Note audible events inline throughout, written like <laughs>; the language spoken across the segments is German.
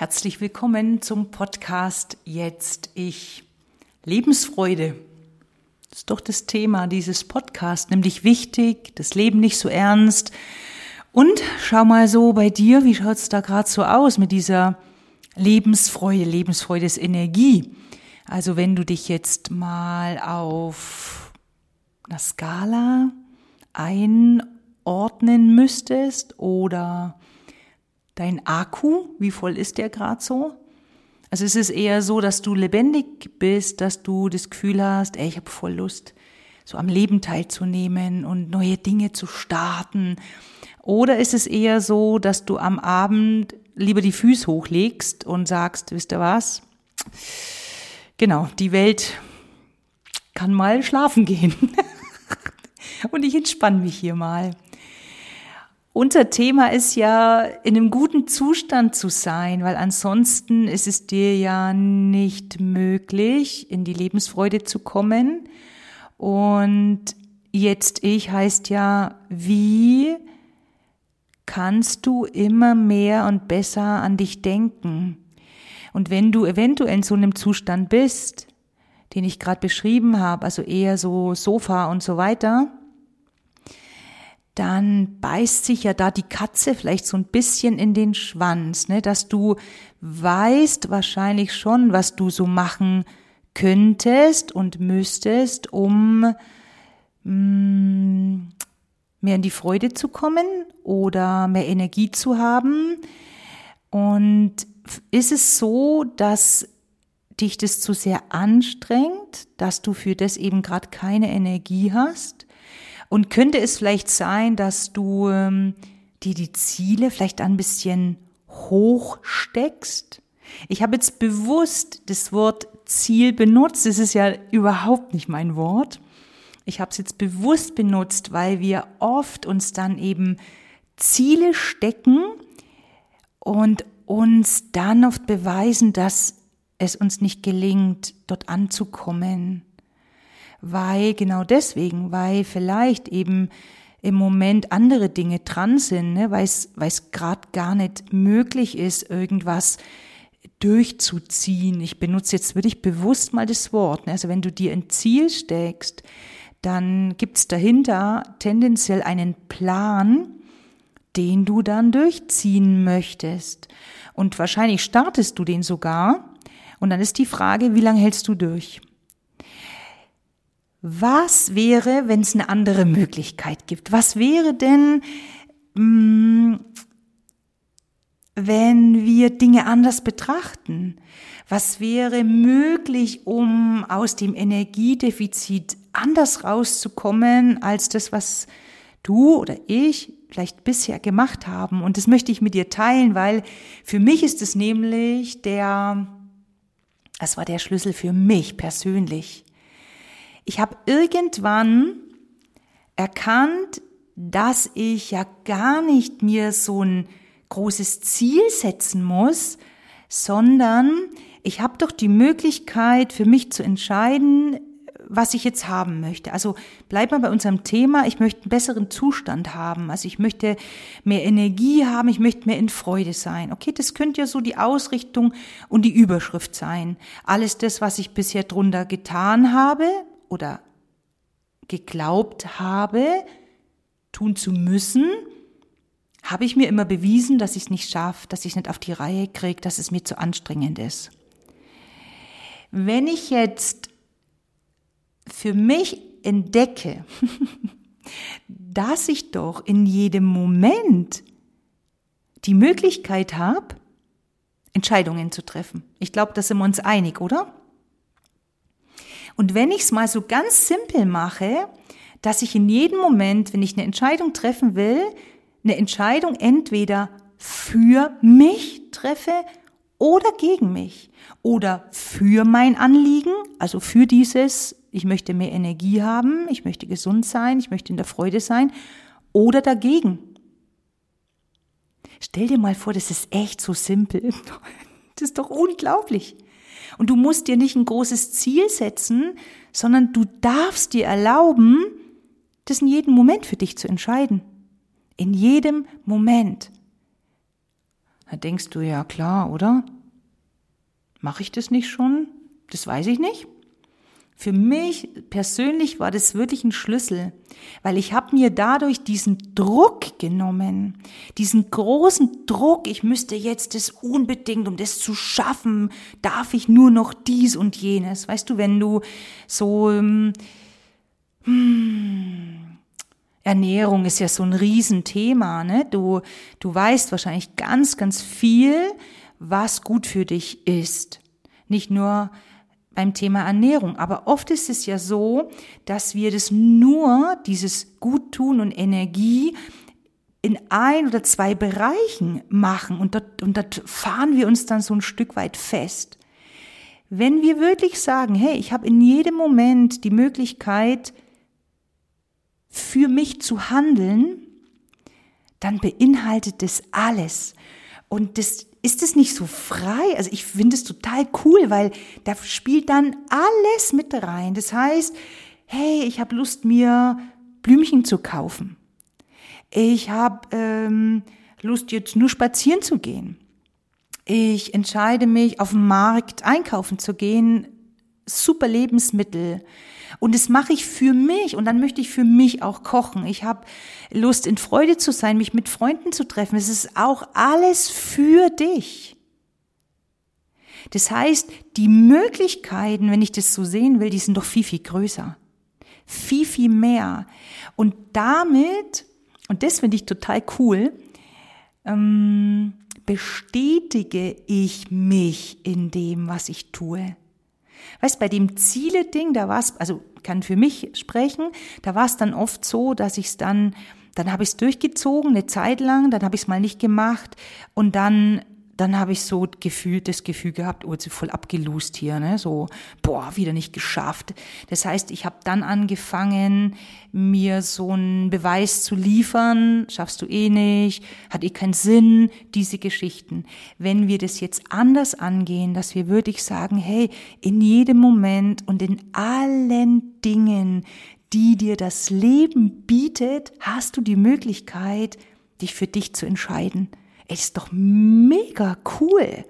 Herzlich willkommen zum Podcast Jetzt Ich. Lebensfreude. Ist doch das Thema dieses Podcasts, nämlich wichtig, das Leben nicht so ernst. Und schau mal so bei dir, wie schaut's da gerade so aus mit dieser Lebensfreude? Lebensfreude ist Energie. Also wenn du dich jetzt mal auf einer Skala einordnen müsstest oder dein Akku, wie voll ist der gerade so? Also es ist eher so, dass du lebendig bist, dass du das Gefühl hast, ey, ich habe voll Lust, so am Leben teilzunehmen und neue Dinge zu starten. Oder ist es eher so, dass du am Abend lieber die Füße hochlegst und sagst, wisst ihr was? Genau, die Welt kann mal schlafen gehen. <laughs> und ich entspanne mich hier mal. Unser Thema ist ja, in einem guten Zustand zu sein, weil ansonsten ist es dir ja nicht möglich, in die Lebensfreude zu kommen. Und jetzt ich heißt ja, wie kannst du immer mehr und besser an dich denken? Und wenn du eventuell in so einem Zustand bist, den ich gerade beschrieben habe, also eher so Sofa und so weiter, dann beißt sich ja da die Katze vielleicht so ein bisschen in den Schwanz, ne? dass du weißt wahrscheinlich schon, was du so machen könntest und müsstest, um mm, mehr in die Freude zu kommen oder mehr Energie zu haben. Und ist es so, dass dich das zu sehr anstrengt, dass du für das eben gerade keine Energie hast? Und könnte es vielleicht sein, dass du ähm, dir die Ziele vielleicht ein bisschen hoch steckst? Ich habe jetzt bewusst das Wort Ziel benutzt. Das ist ja überhaupt nicht mein Wort. Ich habe es jetzt bewusst benutzt, weil wir oft uns dann eben Ziele stecken und uns dann oft beweisen, dass es uns nicht gelingt, dort anzukommen weil genau deswegen, weil vielleicht eben im Moment andere Dinge dran sind, ne, weil es gerade gar nicht möglich ist, irgendwas durchzuziehen. Ich benutze jetzt wirklich bewusst mal das Wort. Ne? Also wenn du dir ein Ziel steckst, dann gibt's dahinter tendenziell einen Plan, den du dann durchziehen möchtest. Und wahrscheinlich startest du den sogar. Und dann ist die Frage, wie lange hältst du durch? Was wäre, wenn es eine andere Möglichkeit gibt? Was wäre denn, mh, mm, wenn wir Dinge anders betrachten? Was wäre möglich, um aus dem Energiedefizit anders rauszukommen als das, was du oder ich vielleicht bisher gemacht haben? Und das möchte ich mit dir teilen, weil für mich ist es nämlich der, das war der Schlüssel für mich persönlich ich habe irgendwann erkannt, dass ich ja gar nicht mir so ein großes Ziel setzen muss, sondern ich habe doch die Möglichkeit für mich zu entscheiden, was ich jetzt haben möchte. Also bleib mal bei unserem Thema. Ich möchte einen besseren Zustand haben. Also ich möchte mehr Energie haben. Ich möchte mehr in Freude sein. Okay, das könnte ja so die Ausrichtung und die Überschrift sein. Alles das, was ich bisher drunter getan habe, oder geglaubt habe, tun zu müssen, habe ich mir immer bewiesen, dass ich es nicht schaffe, dass ich es nicht auf die Reihe kriege, dass es mir zu anstrengend ist. Wenn ich jetzt für mich entdecke, <laughs> dass ich doch in jedem Moment die Möglichkeit habe, Entscheidungen zu treffen. Ich glaube, da sind wir uns einig, oder? Und wenn ich es mal so ganz simpel mache, dass ich in jedem Moment, wenn ich eine Entscheidung treffen will, eine Entscheidung entweder für mich treffe oder gegen mich oder für mein Anliegen, also für dieses, ich möchte mehr Energie haben, ich möchte gesund sein, ich möchte in der Freude sein oder dagegen. Stell dir mal vor, das ist echt so simpel. <laughs> Das ist doch unglaublich. Und du musst dir nicht ein großes Ziel setzen, sondern du darfst dir erlauben, das in jedem Moment für dich zu entscheiden. In jedem Moment. Da denkst du, ja klar, oder? Mache ich das nicht schon? Das weiß ich nicht. Für mich persönlich war das wirklich ein Schlüssel, weil ich habe mir dadurch diesen Druck genommen, diesen großen Druck, ich müsste jetzt das unbedingt, um das zu schaffen, darf ich nur noch dies und jenes. Weißt du, wenn du so ähm, hm, Ernährung ist ja so ein Riesenthema, ne? Du, du weißt wahrscheinlich ganz, ganz viel, was gut für dich ist. Nicht nur beim Thema Ernährung. Aber oft ist es ja so, dass wir das nur, dieses Guttun und Energie, in ein oder zwei Bereichen machen und dort, und dort fahren wir uns dann so ein Stück weit fest. Wenn wir wirklich sagen, hey, ich habe in jedem Moment die Möglichkeit, für mich zu handeln, dann beinhaltet das alles. Und das ist es nicht so frei? Also ich finde es total cool, weil da spielt dann alles mit rein. Das heißt, hey, ich habe Lust, mir Blümchen zu kaufen. Ich habe ähm, Lust, jetzt nur spazieren zu gehen. Ich entscheide mich, auf dem Markt einkaufen zu gehen, super Lebensmittel. Und das mache ich für mich und dann möchte ich für mich auch kochen. Ich habe Lust, in Freude zu sein, mich mit Freunden zu treffen. Es ist auch alles für dich. Das heißt, die Möglichkeiten, wenn ich das so sehen will, die sind doch viel, viel größer. Viel, viel mehr. Und damit, und das finde ich total cool, ähm, bestätige ich mich in dem, was ich tue. Weißt, bei dem Ziele-Ding, da war es, also kann für mich sprechen, da war es dann oft so, dass ich es dann, dann habe ich es durchgezogen, eine Zeit lang, dann habe ich es mal nicht gemacht und dann dann habe ich so gefühlt das Gefühl gehabt, oh, jetzt voll abgelust hier, ne? So, boah, wieder nicht geschafft. Das heißt, ich habe dann angefangen, mir so einen Beweis zu liefern, schaffst du eh nicht, hat eh keinen Sinn, diese Geschichten. Wenn wir das jetzt anders angehen, dass wir wirklich sagen, hey, in jedem Moment und in allen Dingen, die dir das Leben bietet, hast du die Möglichkeit, dich für dich zu entscheiden. Ey, ist doch mega cool.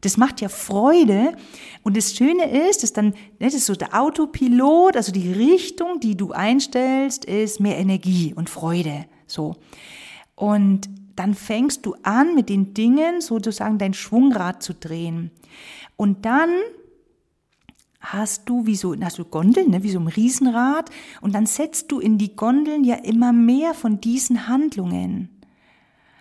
Das macht ja Freude. Und das Schöne ist, dass dann, ne, das ist so der Autopilot, also die Richtung, die du einstellst, ist mehr Energie und Freude. So. Und dann fängst du an, mit den Dingen sozusagen dein Schwungrad zu drehen. Und dann hast du wie so, hast du Gondeln, ne, wie so ein Riesenrad. Und dann setzt du in die Gondeln ja immer mehr von diesen Handlungen.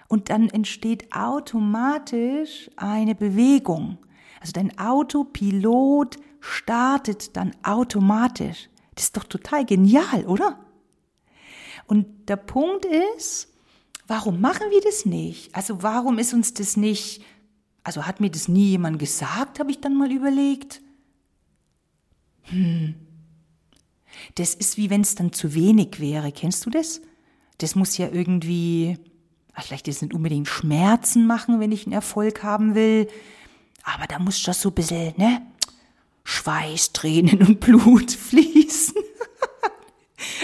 Und dann entsteht automatisch eine Bewegung. Also dein Autopilot startet dann automatisch. Das ist doch total genial, oder? Und der Punkt ist, warum machen wir das nicht? Also warum ist uns das nicht, also hat mir das nie jemand gesagt, habe ich dann mal überlegt. Hm. Das ist wie wenn es dann zu wenig wäre. Kennst du das? Das muss ja irgendwie, vielleicht ist es nicht unbedingt Schmerzen machen, wenn ich einen Erfolg haben will, aber da muss das so ein bisschen, ne? Schweiß, Tränen und Blut <laughs> fließen.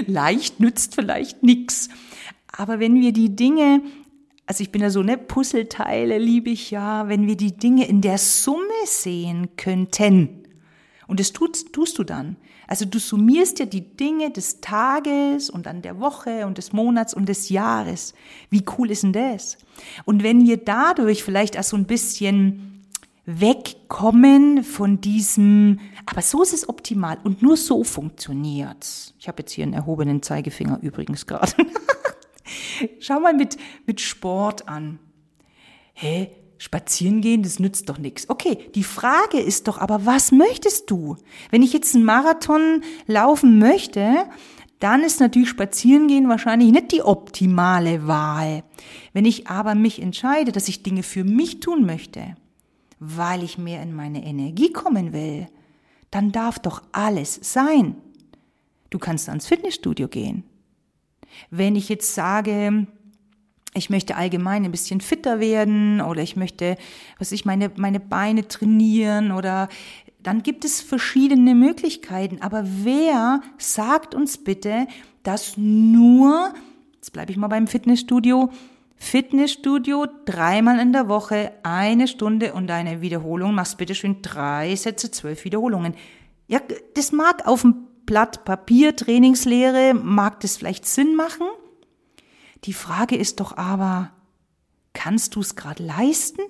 Leicht nützt vielleicht nix. Aber wenn wir die Dinge, also ich bin ja so, ne, Puzzleteile liebe ich ja, wenn wir die Dinge in der Summe sehen könnten, und das tust, tust du dann. Also du summierst ja die Dinge des Tages und dann der Woche und des Monats und des Jahres. Wie cool ist denn das? Und wenn wir dadurch vielleicht auch so ein bisschen wegkommen von diesem, aber so ist es optimal und nur so funktioniert's. Ich habe jetzt hier einen erhobenen Zeigefinger übrigens gerade. <laughs> Schau mal mit, mit Sport an. Hä? Spazieren gehen, das nützt doch nichts. Okay, die Frage ist doch aber, was möchtest du? Wenn ich jetzt einen Marathon laufen möchte, dann ist natürlich Spazieren gehen wahrscheinlich nicht die optimale Wahl. Wenn ich aber mich entscheide, dass ich Dinge für mich tun möchte, weil ich mehr in meine Energie kommen will, dann darf doch alles sein. Du kannst ans Fitnessstudio gehen. Wenn ich jetzt sage, ich möchte allgemein ein bisschen fitter werden oder ich möchte, was ich meine, meine Beine trainieren oder dann gibt es verschiedene Möglichkeiten. Aber wer sagt uns bitte, dass nur, jetzt bleibe ich mal beim Fitnessstudio, Fitnessstudio dreimal in der Woche, eine Stunde und eine Wiederholung, machst bitte schön drei Sätze, zwölf Wiederholungen. Ja, das mag auf dem Blatt Papier, Trainingslehre, mag das vielleicht Sinn machen. Die Frage ist doch aber, kannst du es gerade leisten?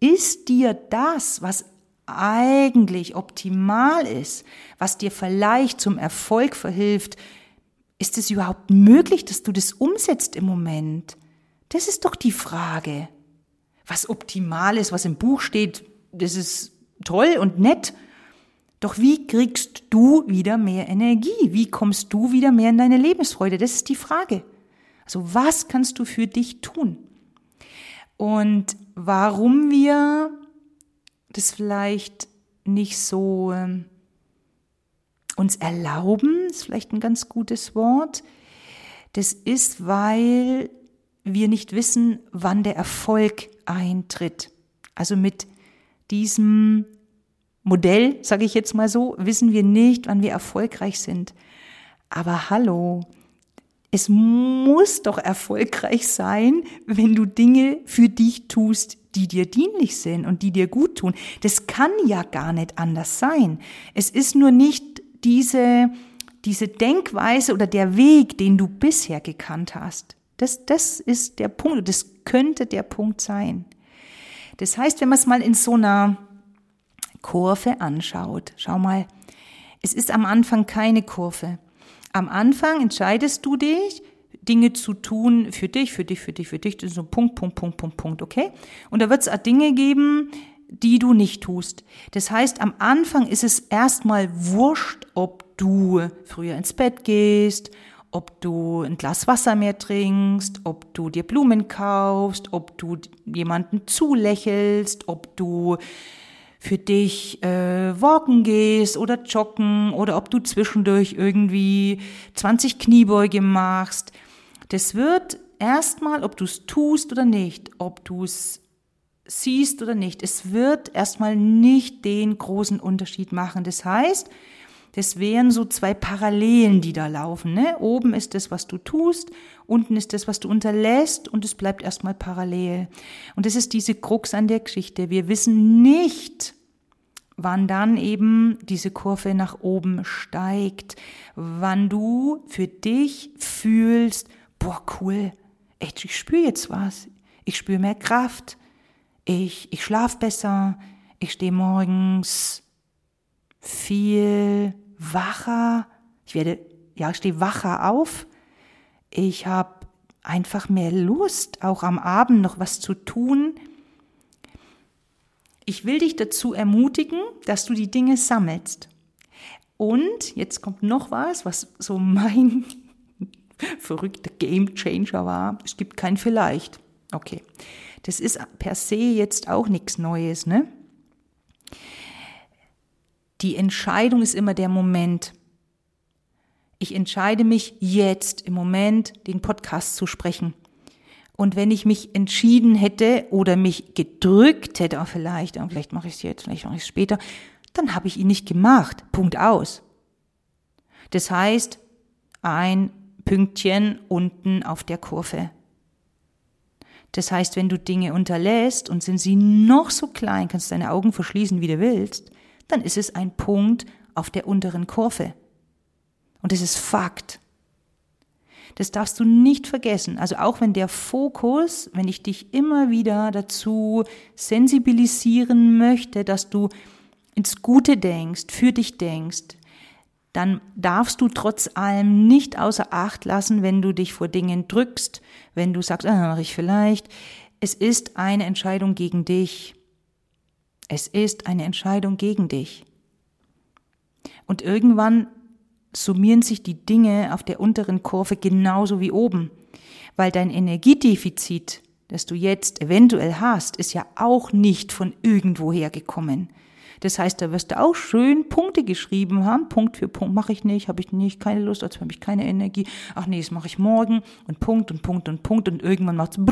Ist dir das, was eigentlich optimal ist, was dir vielleicht zum Erfolg verhilft, ist es überhaupt möglich, dass du das umsetzt im Moment? Das ist doch die Frage. Was optimal ist, was im Buch steht, das ist toll und nett. Doch wie kriegst du wieder mehr Energie? Wie kommst du wieder mehr in deine Lebensfreude? Das ist die Frage. Also was kannst du für dich tun? Und warum wir das vielleicht nicht so ähm, uns erlauben, ist vielleicht ein ganz gutes Wort. Das ist, weil wir nicht wissen, wann der Erfolg eintritt. Also mit diesem Modell, sage ich jetzt mal so, wissen wir nicht, wann wir erfolgreich sind. Aber hallo, es muss doch erfolgreich sein, wenn du Dinge für dich tust, die dir dienlich sind und die dir gut tun. Das kann ja gar nicht anders sein. Es ist nur nicht diese, diese Denkweise oder der Weg, den du bisher gekannt hast. Das, das ist der Punkt, das könnte der Punkt sein. Das heißt, wenn man es mal in so einer Kurve anschaut, schau mal, es ist am Anfang keine Kurve. Am Anfang entscheidest du dich, Dinge zu tun für dich, für dich, für dich, für dich. Das ist so Punkt, Punkt, Punkt, Punkt, Punkt, okay? Und da wird es Dinge geben, die du nicht tust. Das heißt, am Anfang ist es erstmal wurscht, ob du früher ins Bett gehst, ob du ein Glas Wasser mehr trinkst, ob du dir Blumen kaufst, ob du jemanden zulächelst, ob du für dich äh, walken gehst oder joggen oder ob du zwischendurch irgendwie 20 Kniebeuge machst. Das wird erstmal, ob du es tust oder nicht, ob du es siehst oder nicht, es wird erstmal nicht den großen Unterschied machen. Das heißt, das wären so zwei Parallelen, die da laufen. Ne? Oben ist das, was du tust, unten ist das, was du unterlässt und es bleibt erstmal parallel. Und das ist diese Krux an der Geschichte. Wir wissen nicht, wann dann eben diese Kurve nach oben steigt, wann du für dich fühlst, boah, cool, echt, ich spüre jetzt was, ich spüre mehr Kraft, ich, ich schlafe besser, ich stehe morgens viel wacher, ich werde, ja, ich stehe wacher auf, ich habe einfach mehr Lust, auch am Abend noch was zu tun. Ich will dich dazu ermutigen, dass du die Dinge sammelst. Und jetzt kommt noch was, was so mein <laughs> verrückter Game Changer war. Es gibt kein Vielleicht. Okay. Das ist per se jetzt auch nichts Neues, ne? Die Entscheidung ist immer der Moment. Ich entscheide mich jetzt im Moment, den Podcast zu sprechen. Und wenn ich mich entschieden hätte oder mich gedrückt hätte, auch vielleicht, vielleicht mache ich es jetzt, vielleicht mache ich es später, dann habe ich ihn nicht gemacht. Punkt aus. Das heißt, ein Pünktchen unten auf der Kurve. Das heißt, wenn du Dinge unterlässt und sind sie noch so klein, kannst deine Augen verschließen, wie du willst, dann ist es ein Punkt auf der unteren Kurve. Und das ist Fakt. Das darfst du nicht vergessen. Also auch wenn der Fokus, wenn ich dich immer wieder dazu sensibilisieren möchte, dass du ins Gute denkst, für dich denkst, dann darfst du trotz allem nicht außer Acht lassen, wenn du dich vor Dingen drückst, wenn du sagst, ah, mache ich vielleicht. Es ist eine Entscheidung gegen dich. Es ist eine Entscheidung gegen dich. Und irgendwann summieren sich die Dinge auf der unteren Kurve genauso wie oben, weil dein Energiedefizit, das du jetzt eventuell hast, ist ja auch nicht von irgendwoher gekommen. Das heißt, da wirst du auch schön Punkte geschrieben haben. Punkt für Punkt mache ich nicht, habe ich nicht, keine Lust, dazu habe ich keine Energie. Ach nee, das mache ich morgen und Punkt und Punkt und Punkt und irgendwann macht es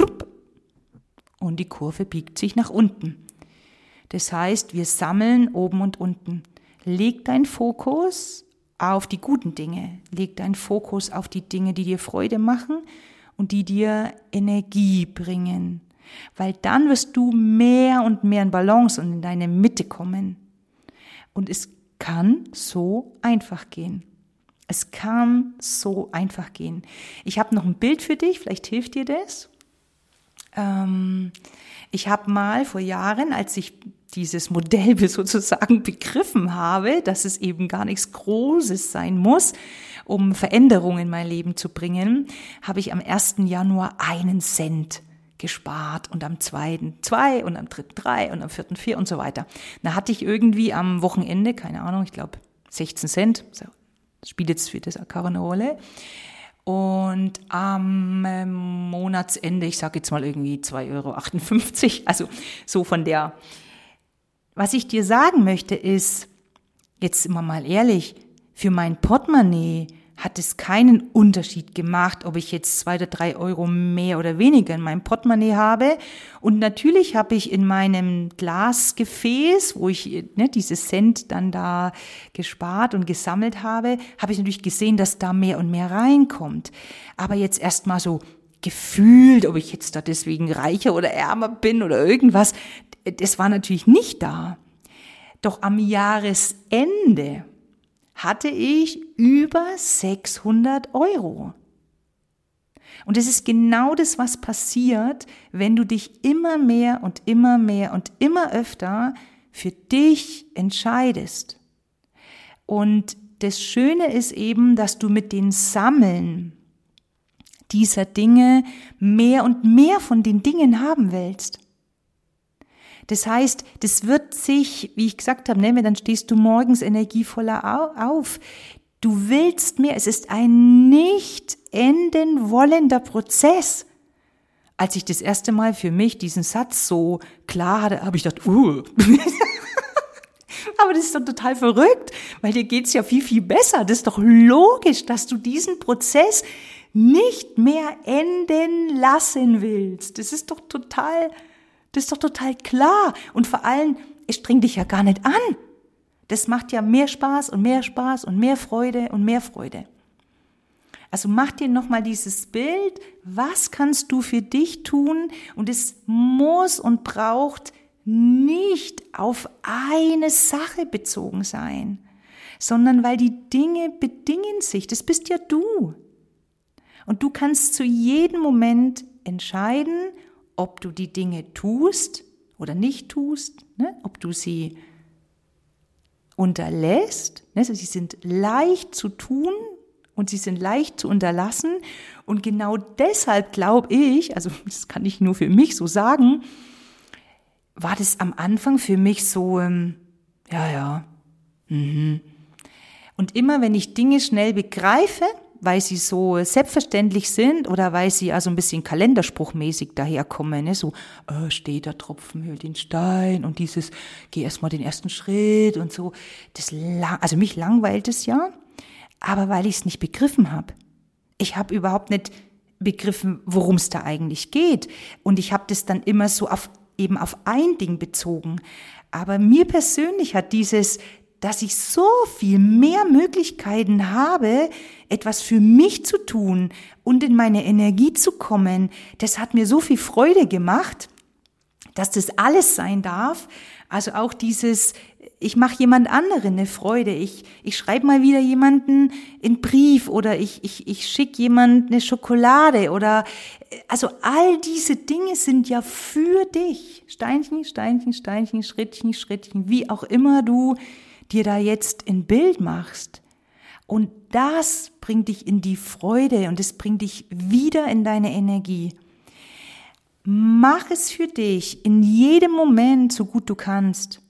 und die Kurve biegt sich nach unten. Das heißt, wir sammeln oben und unten. Leg deinen Fokus auf die guten Dinge. Leg deinen Fokus auf die Dinge, die dir Freude machen und die dir Energie bringen. Weil dann wirst du mehr und mehr in Balance und in deine Mitte kommen. Und es kann so einfach gehen. Es kann so einfach gehen. Ich habe noch ein Bild für dich, vielleicht hilft dir das. Ähm, ich habe mal vor Jahren, als ich dieses Modell <laughs> sozusagen begriffen habe, dass es eben gar nichts Großes sein muss, um Veränderungen in mein Leben zu bringen, habe ich am 1. Januar einen Cent gespart und am zweiten zwei und am dritten drei und am vierten vier und so weiter. Da hatte ich irgendwie am Wochenende, keine Ahnung, ich glaube 16 Cent, das spielt jetzt für das auch keine Rolle. Und am ähm, Monatsende, ich sage jetzt mal irgendwie 2,58 Euro, <laughs> also so von der. Was ich dir sagen möchte ist, jetzt immer mal ehrlich, für mein Portemonnaie hat es keinen Unterschied gemacht, ob ich jetzt zwei oder drei Euro mehr oder weniger in meinem Portemonnaie habe. Und natürlich habe ich in meinem Glasgefäß, wo ich ne, dieses Cent dann da gespart und gesammelt habe, habe ich natürlich gesehen, dass da mehr und mehr reinkommt. Aber jetzt erstmal so gefühlt, ob ich jetzt da deswegen reicher oder ärmer bin oder irgendwas, das war natürlich nicht da. Doch am Jahresende hatte ich über 600 Euro. Und es ist genau das, was passiert, wenn du dich immer mehr und immer mehr und immer öfter für dich entscheidest. Und das Schöne ist eben, dass du mit den Sammeln dieser Dinge mehr und mehr von den Dingen haben willst. Das heißt, das wird sich, wie ich gesagt habe, ne, dann stehst du morgens energievoller auf. Du willst mehr. Es ist ein nicht enden wollender Prozess. Als ich das erste Mal für mich diesen Satz so klar hatte, habe ich gedacht, uh. <laughs> Aber das ist doch total verrückt, weil dir geht's ja viel, viel besser. Das ist doch logisch, dass du diesen Prozess nicht mehr enden lassen willst. Das ist doch total das ist doch total klar. Und vor allem, es strengt dich ja gar nicht an. Das macht ja mehr Spaß und mehr Spaß und mehr Freude und mehr Freude. Also mach dir nochmal dieses Bild, was kannst du für dich tun? Und es muss und braucht nicht auf eine Sache bezogen sein, sondern weil die Dinge bedingen sich. Das bist ja du. Und du kannst zu jedem Moment entscheiden, ob du die Dinge tust oder nicht tust, ne? ob du sie unterlässt. Ne? Sie sind leicht zu tun und sie sind leicht zu unterlassen. Und genau deshalb glaube ich, also <laughs> das kann ich nur für mich so sagen, war das am Anfang für mich so, ähm, ja, ja. Mhm. Und immer wenn ich Dinge schnell begreife, weil sie so selbstverständlich sind oder weil sie also ein bisschen kalenderspruchmäßig daherkommen, ne? so äh, steht der Tropfen höhlt den Stein und dieses geh erstmal den ersten Schritt und so. Das also mich langweilt es ja, aber weil ich es nicht begriffen habe. Ich habe überhaupt nicht begriffen, worum es da eigentlich geht und ich habe das dann immer so auf eben auf ein Ding bezogen. Aber mir persönlich hat dieses dass ich so viel mehr Möglichkeiten habe, etwas für mich zu tun und in meine Energie zu kommen. Das hat mir so viel Freude gemacht, dass das alles sein darf. Also auch dieses, ich mache jemand anderen eine Freude. Ich, ich schreibe mal wieder jemanden einen Brief oder ich, ich, ich schicke jemand eine Schokolade oder also all diese Dinge sind ja für dich. Steinchen, Steinchen, Steinchen, Schrittchen, Schrittchen, wie auch immer du dir da jetzt ein Bild machst. Und das bringt dich in die Freude und es bringt dich wieder in deine Energie. Mach es für dich in jedem Moment so gut du kannst.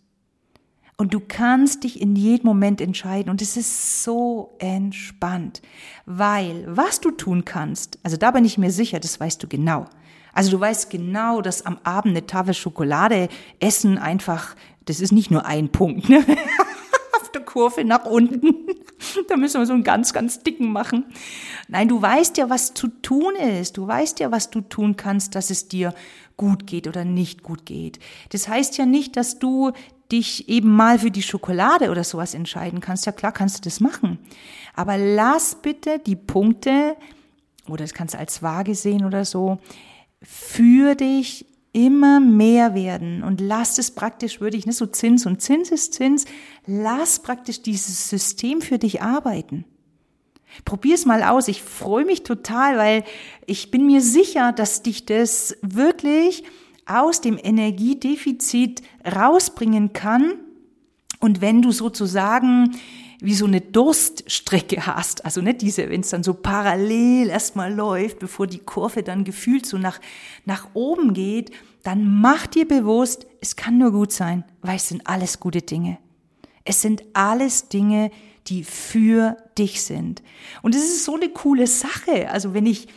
Und du kannst dich in jedem Moment entscheiden. Und es ist so entspannt. Weil was du tun kannst, also da bin ich mir sicher, das weißt du genau. Also du weißt genau, dass am Abend eine Tafel Schokolade essen einfach, das ist nicht nur ein Punkt. Ne? <laughs> Kurve nach unten. <laughs> da müssen wir so einen ganz, ganz dicken machen. Nein, du weißt ja, was zu tun ist. Du weißt ja, was du tun kannst, dass es dir gut geht oder nicht gut geht. Das heißt ja nicht, dass du dich eben mal für die Schokolade oder sowas entscheiden kannst. Ja klar kannst du das machen. Aber lass bitte die Punkte oder das kannst du als Waage sehen oder so, für dich immer mehr werden und lass es praktisch, würde ich, ne, so Zins und Zins ist Zins, lass praktisch dieses System für dich arbeiten. Probier's mal aus. Ich freue mich total, weil ich bin mir sicher, dass dich das wirklich aus dem Energiedefizit rausbringen kann. Und wenn du sozusagen wie so eine Durststrecke hast. Also nicht diese, wenn es dann so parallel erstmal läuft, bevor die Kurve dann gefühlt so nach, nach oben geht, dann mach dir bewusst, es kann nur gut sein, weil es sind alles gute Dinge. Es sind alles Dinge, die für dich sind. Und es ist so eine coole Sache. Also wenn ich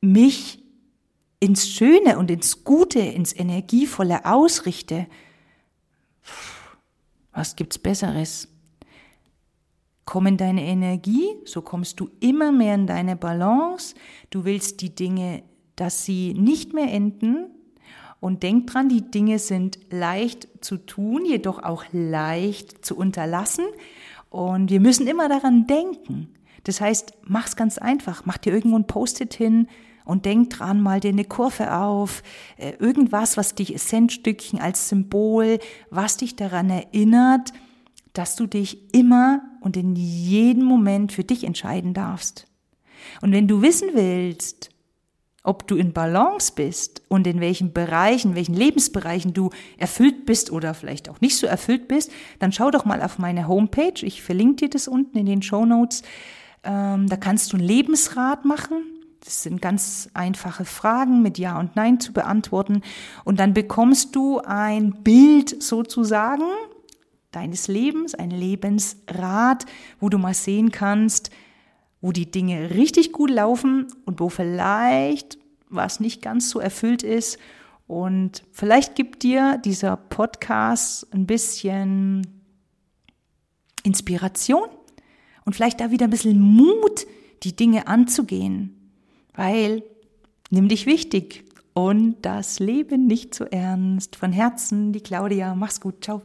mich ins Schöne und ins Gute, ins Energievolle ausrichte, was gibt's Besseres? Komm in deine Energie, so kommst du immer mehr in deine Balance. Du willst die Dinge, dass sie nicht mehr enden. Und denk dran, die Dinge sind leicht zu tun, jedoch auch leicht zu unterlassen. Und wir müssen immer daran denken. Das heißt, mach's ganz einfach. Mach dir irgendwo ein Post-it hin und denk dran, mal dir eine Kurve auf. Äh, irgendwas, was dich Essenzstückchen als Symbol, was dich daran erinnert, dass du dich immer und in jedem Moment für dich entscheiden darfst. Und wenn du wissen willst, ob du in Balance bist und in welchen Bereichen, welchen Lebensbereichen du erfüllt bist oder vielleicht auch nicht so erfüllt bist, dann schau doch mal auf meine Homepage. Ich verlinke dir das unten in den Show Notes. Ähm, da kannst du einen Lebensrat machen. Das sind ganz einfache Fragen mit Ja und Nein zu beantworten. Und dann bekommst du ein Bild sozusagen deines Lebens, ein Lebensrat, wo du mal sehen kannst, wo die Dinge richtig gut laufen und wo vielleicht was nicht ganz so erfüllt ist. Und vielleicht gibt dir dieser Podcast ein bisschen Inspiration und vielleicht da wieder ein bisschen Mut, die Dinge anzugehen. Weil, nimm dich wichtig und das Leben nicht zu ernst. Von Herzen, die Claudia. Mach's gut. Ciao.